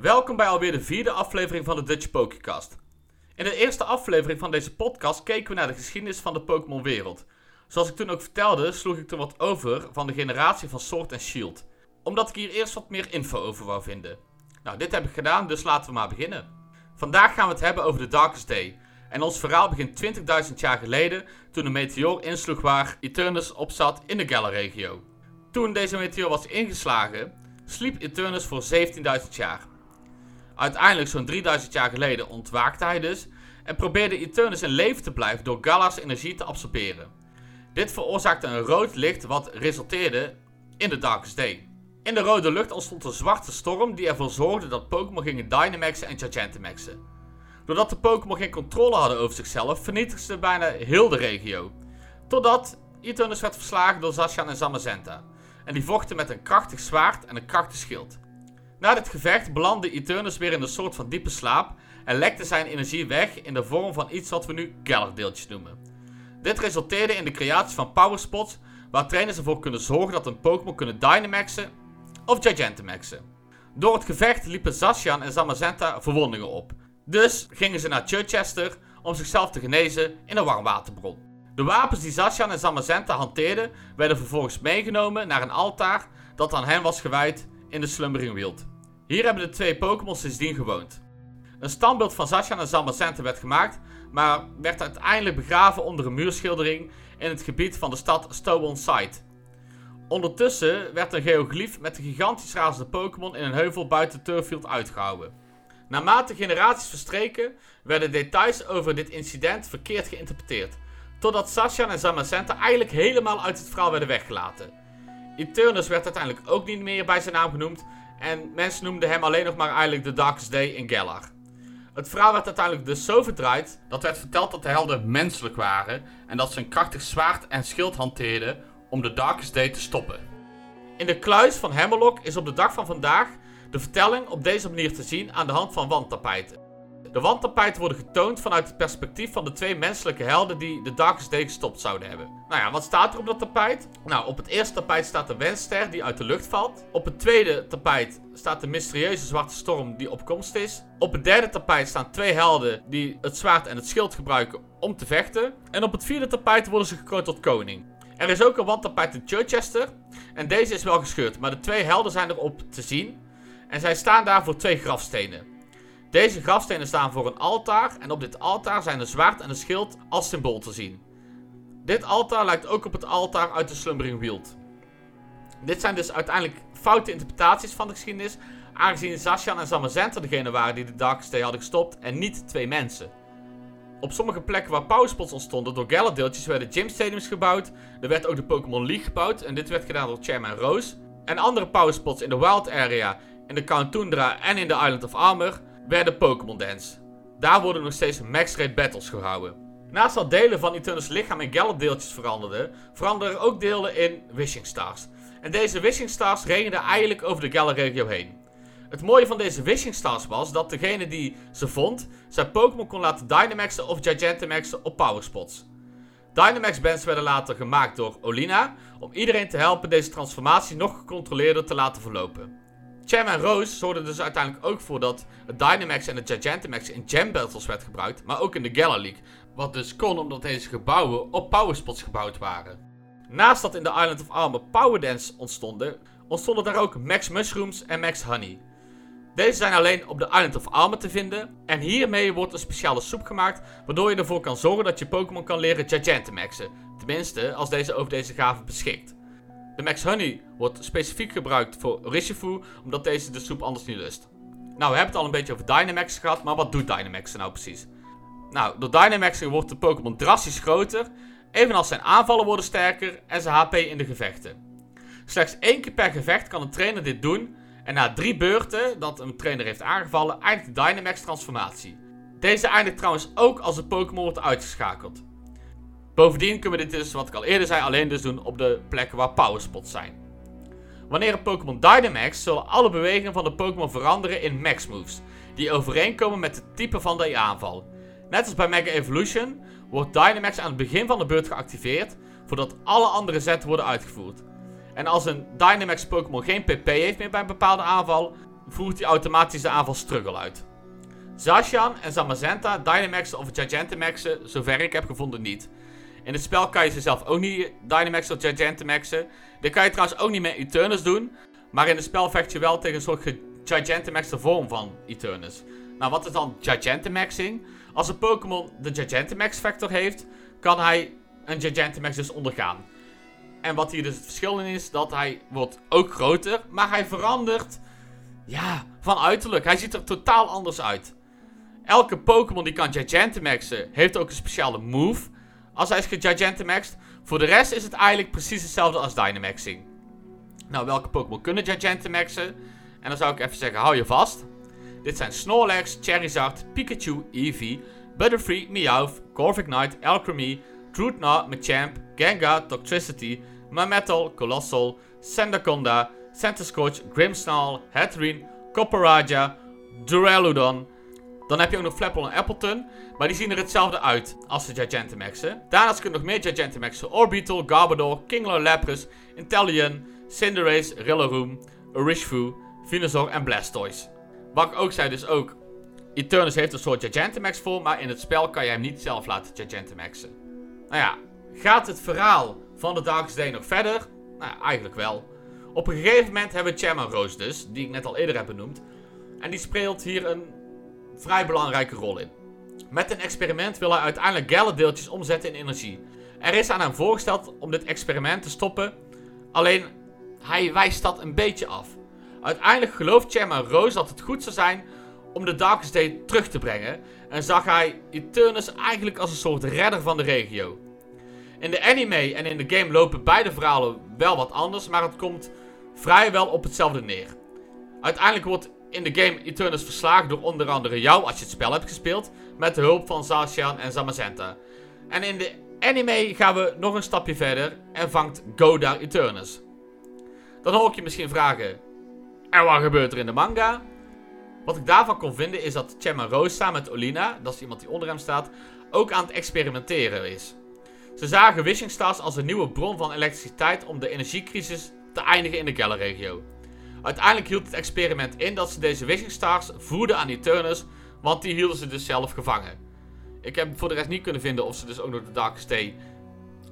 Welkom bij alweer de vierde aflevering van de Dutch Pokécast. In de eerste aflevering van deze podcast keken we naar de geschiedenis van de Pokémon wereld. Zoals ik toen ook vertelde, sloeg ik toen wat over van de generatie van Sword en Shield. Omdat ik hier eerst wat meer info over wou vinden. Nou, dit heb ik gedaan, dus laten we maar beginnen. Vandaag gaan we het hebben over de Darkest Day. En ons verhaal begint 20.000 jaar geleden, toen een meteoor insloeg waar Eternus op zat in de Galar-regio. Toen deze meteoor was ingeslagen, sliep Eternus voor 17.000 jaar. Uiteindelijk, zo'n 3000 jaar geleden, ontwaakte hij dus en probeerde Eternus in leven te blijven door Galar's energie te absorberen. Dit veroorzaakte een rood licht wat resulteerde in de Darkest Day. In de rode lucht ontstond een zwarte storm die ervoor zorgde dat Pokémon gingen Dynamaxen en Gigantamaxen. Doordat de Pokémon geen controle hadden over zichzelf, vernietigden ze bijna heel de regio. Totdat Eternus werd verslagen door Zacian en Zamazenta. En die vochten met een krachtig zwaard en een krachtig schild. Na dit gevecht belandde Eternus weer in een soort van diepe slaap en lekte zijn energie weg in de vorm van iets wat we nu Galar-deeltjes noemen. Dit resulteerde in de creatie van Powerspots, waar trainers ervoor kunnen zorgen dat een Pokémon kunnen Dynamaxen of Gigantamaxen. Door het gevecht liepen Zacian en Zamazenta verwondingen op. Dus gingen ze naar Chichester om zichzelf te genezen in een warmwaterbron. De wapens die Zacian en Zamazenta hanteerden werden vervolgens meegenomen naar een altaar dat aan hen was gewijd in de Slumbering Wild. Hier hebben de twee Pokémon sindsdien gewoond. Een standbeeld van Zacian en Zamazenta werd gemaakt, maar werd uiteindelijk begraven onder een muurschildering in het gebied van de stad Stone Site. Ondertussen werd een geoglyf met een gigantisch razende Pokémon in een heuvel buiten Turffield uitgehouden. Naarmate generaties verstreken, werden details over dit incident verkeerd geïnterpreteerd, totdat Sasha en Zamazenta eigenlijk helemaal uit het verhaal werden weggelaten. Eternus werd uiteindelijk ook niet meer bij zijn naam genoemd en mensen noemden hem alleen nog maar eigenlijk de Darkest Day in Galar. Het verhaal werd uiteindelijk dus zo verdraaid dat werd verteld dat de helden menselijk waren en dat ze een krachtig zwaard en schild hanteerden om de Darkest Day te stoppen. In de kluis van Hammerlock is op de dag van vandaag de vertelling op deze manier te zien aan de hand van wandtapijten. De wandtapijten worden getoond vanuit het perspectief van de twee menselijke helden die de Darkest Day gestopt zouden hebben. Nou ja, wat staat er op dat tapijt? Nou, op het eerste tapijt staat de wensster die uit de lucht valt. Op het tweede tapijt staat de mysterieuze zwarte storm die op komst is. Op het derde tapijt staan twee helden die het zwaard en het schild gebruiken om te vechten. En op het vierde tapijt worden ze gekroond tot koning. Er is ook een wandtapijt in Chichester. En deze is wel gescheurd, maar de twee helden zijn erop te zien. En zij staan daar voor twee grafstenen. Deze grafstenen staan voor een altaar en op dit altaar zijn een zwaard en een schild als symbool te zien. Dit altaar lijkt ook op het altaar uit de Slumbering Wield. Dit zijn dus uiteindelijk foute interpretaties van de geschiedenis, aangezien Zacian en Zamazenta degene waren die de Darkest Day hadden gestopt en niet twee mensen. Op sommige plekken waar powerspots ontstonden door Galar-deeltjes werden gymstadiums gebouwd. Er werd ook de Pokémon League gebouwd en dit werd gedaan door Chairman Rose. En andere powerspots in de Wild Area, in de Count Tundra en in de Island of Armor werden Pokémon Dance. Daar worden nog steeds max rate battles gehouden. Naast dat delen van Eternus lichaam in Galar-deeltjes veranderden, veranderden ook delen in Wishing Stars. En deze Wishing Stars regenden eigenlijk over de Galar-regio heen. Het mooie van deze Wishing Stars was dat degene die ze vond, zijn Pokémon kon laten Dynamaxen of Gigantamaxen op Powerspots. Dynamax bands werden later gemaakt door Olina om iedereen te helpen deze transformatie nog gecontroleerder te laten verlopen. Cham en Rose zorgden dus uiteindelijk ook voor dat het Dynamax en het Gigantamax in Jam Battles werd gebruikt, maar ook in de Galar League. Wat dus kon omdat deze gebouwen op powerspots gebouwd waren. Naast dat in de Island of Armor Power Dance ontstonden, ontstonden daar ook Max Mushrooms en Max Honey. Deze zijn alleen op de Island of Armor te vinden. En hiermee wordt een speciale soep gemaakt. Waardoor je ervoor kan zorgen dat je Pokémon kan leren Gigantamaxen. Tenminste, als deze over deze gave beschikt. De Max Honey wordt specifiek gebruikt voor Urshifu. Omdat deze de soep anders niet lust. Nou, we hebben het al een beetje over Dynamax gehad. Maar wat doet Dynamax nou precies? Nou, door Dynamaxing wordt de Pokémon drastisch groter. Evenals zijn aanvallen worden sterker en zijn HP in de gevechten. Slechts één keer per gevecht kan een trainer dit doen en na drie beurten dat een trainer heeft aangevallen, eindigt de Dynamax transformatie. Deze eindigt trouwens ook als de Pokémon wordt uitgeschakeld. Bovendien kunnen we dit dus, wat ik al eerder zei, alleen dus doen op de plekken waar powerspots zijn. Wanneer een Pokémon Dynamax, zullen alle bewegingen van de Pokémon veranderen in Max Moves, die overeenkomen met het type van de aanval. Net als bij Mega Evolution wordt Dynamax aan het begin van de beurt geactiveerd, voordat alle andere zetten worden uitgevoerd. En als een Dynamax Pokémon geen PP heeft meer bij een bepaalde aanval, voert hij automatisch de aanval struggle uit. Zacian en Zamazenta Dynamaxen of Gigantamaxen, zover ik heb gevonden, niet. In het spel kan je ze zelf ook niet Dynamaxen of Gigantamaxen. Dit kan je trouwens ook niet met Eternus doen. Maar in het spel vecht je wel tegen een soort Gigantamaxen vorm van Eternus. Nou, wat is dan Gigantamaxing? Als een Pokémon de Gigantamax factor heeft, kan hij een Gigantamax dus ondergaan. En wat hier dus het verschil in is, dat hij wordt ook groter, maar hij verandert, ja, van uiterlijk. Hij ziet er totaal anders uit. Elke Pokémon die kan Gigantamaxen, heeft ook een speciale move als hij is Gigantamaxed. Voor de rest is het eigenlijk precies hetzelfde als Dynamaxing. Nou, welke Pokémon kunnen Gigantamaxen? En dan zou ik even zeggen, hou je vast. Dit zijn Snorlax, Charizard, Pikachu, Eevee, Butterfree, Meowth, Corviknight, Alchemy, Drootnaw, Machamp, Gengar, Toxtricity, Mametal, Colossal, Sandaconda, Centiskorch, Grimmsnarl, Hatterene, Copperajah, Duraludon. Dan heb je ook nog Flapple en Appleton, maar die zien er hetzelfde uit als de Gigantamaxen. Daarnaast kun je nog meer Gigantamaxen. Orbital, Garbodor, Kingler, Lapras, Intellion, Cinderace, Rillaroom, Urishfu, Venusaur en Blastoise. Wat ik ook zei, dus ook Eternus heeft een soort Gigantamax voor, maar in het spel kan je hem niet zelf laten Gigantamaxen. Nou ja, gaat het verhaal van de Darkest Day nog verder? Nou eigenlijk wel. Op een gegeven moment hebben we Chairman Rose dus, die ik net al eerder heb benoemd. En die speelt hier een vrij belangrijke rol in. Met een experiment wil hij uiteindelijk Gallade-deeltjes omzetten in energie. Er is aan hem voorgesteld om dit experiment te stoppen, alleen hij wijst dat een beetje af. Uiteindelijk gelooft Chairman Rose dat het goed zou zijn om de Darkest Day terug te brengen en zag hij Eternus eigenlijk als een soort redder van de regio. In de anime en in de game lopen beide verhalen wel wat anders, maar het komt vrijwel op hetzelfde neer. Uiteindelijk wordt in de game Eternus verslagen door onder andere jou als je het spel hebt gespeeld, met de hulp van Zacian en Zamazenta. En in de anime gaan we nog een stapje verder en vangt Goda Eternus. Dan hoor ik je misschien vragen, en wat gebeurt er in de manga? Wat ik daarvan kon vinden is dat Chema Rose samen met Olina, dat is iemand die onder hem staat, ook aan het experimenteren is. Ze zagen Wishing Stars als een nieuwe bron van elektriciteit om de energiecrisis te eindigen in de Galar-regio. Uiteindelijk hield het experiment in dat ze deze Wishing Stars voerden aan Eternus, want die hielden ze dus zelf gevangen. Ik heb voor de rest niet kunnen vinden of ze dus ook nog de Darkest Day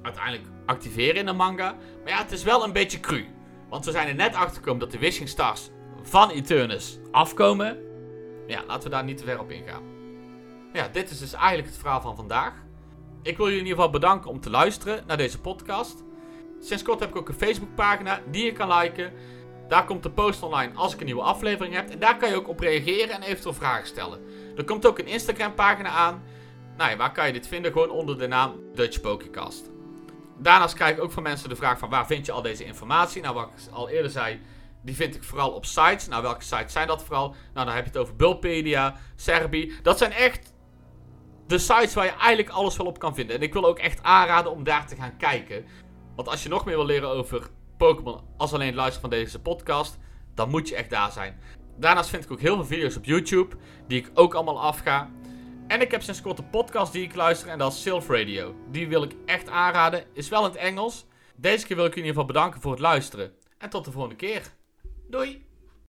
uiteindelijk activeren in de manga. Maar ja, het is wel een beetje cru. Want we zijn er net achter gekomen dat de Wishing Stars van Eternus afkomen. Ja, laten we daar niet te ver op ingaan. Ja, dit is dus eigenlijk het verhaal van vandaag. Ik wil jullie in ieder geval bedanken om te luisteren naar deze podcast. Sinds kort heb ik ook een Facebookpagina die je kan liken. Daar komt de post online als ik een nieuwe aflevering heb. En daar kan je ook op reageren en eventueel vragen stellen. Er komt ook een Instagram pagina aan. Nou ja, waar kan je dit vinden? Gewoon onder de naam Dutch Pokécast. Daarnaast krijg ik ook van mensen de vraag van waar vind je al deze informatie? Nou, wat ik al eerder zei, die vind ik vooral op sites. Nou, welke sites zijn dat vooral? Nou, dan heb je het over Bulpedia, Serbi. Dat zijn echt de sites waar je eigenlijk alles wel op kan vinden. En ik wil ook echt aanraden om daar te gaan kijken. Want als je nog meer wil leren over Pokémon als alleen het luisteren van deze podcast, dan moet je echt daar zijn. Daarnaast vind ik ook heel veel video's op YouTube, die ik ook allemaal afga. En ik heb sinds kort een podcast die ik luister en dat is Sylph Radio. Die wil ik echt aanraden, is wel in het Engels. Deze keer wil ik je in ieder geval bedanken voor het luisteren. En tot de volgende keer. Doei!